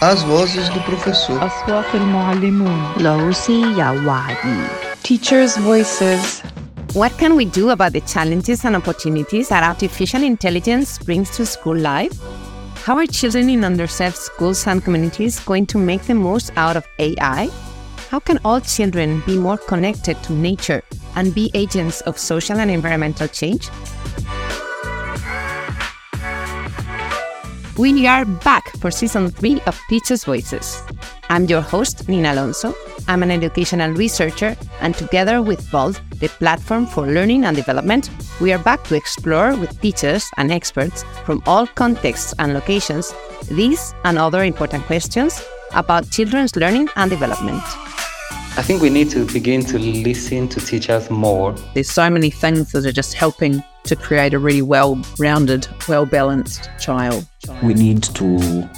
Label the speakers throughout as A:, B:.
A: As vozes do professor.
B: أصوات المعلمون
C: لوسي يواعي
B: Teachers' voices
C: What can we do about the challenges and opportunities that artificial intelligence brings to school life? How are children in underserved schools and communities going to make the most out of AI? How can all children be more connected to nature and be agents of social and environmental change? We are back for season three of Teachers' Voices. I'm your host, Nina Alonso. I'm an educational researcher, and together with BOLD, the platform for learning and development, we are back to explore with teachers and experts from all contexts and locations these and other important questions about children's learning and development.
D: I think we need to begin to listen to teachers more.
E: There's so many things that are just helping to create a really well rounded, well balanced child.
F: We need to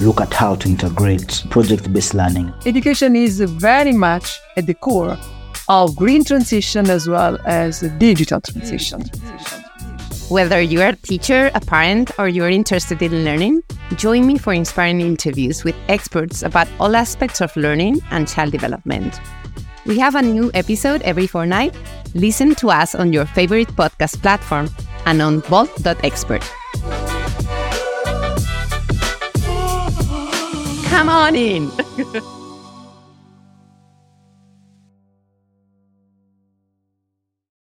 F: look at how to integrate project based learning.
B: Education is very much at the core of green transition as well as digital transition.
C: Whether you're a teacher, a parent, or you're interested in learning, join me for inspiring interviews with experts about all aspects of learning and child development. We have a new episode every fortnight. Listen to us on your favorite podcast platform and on bold.expert. Come on in.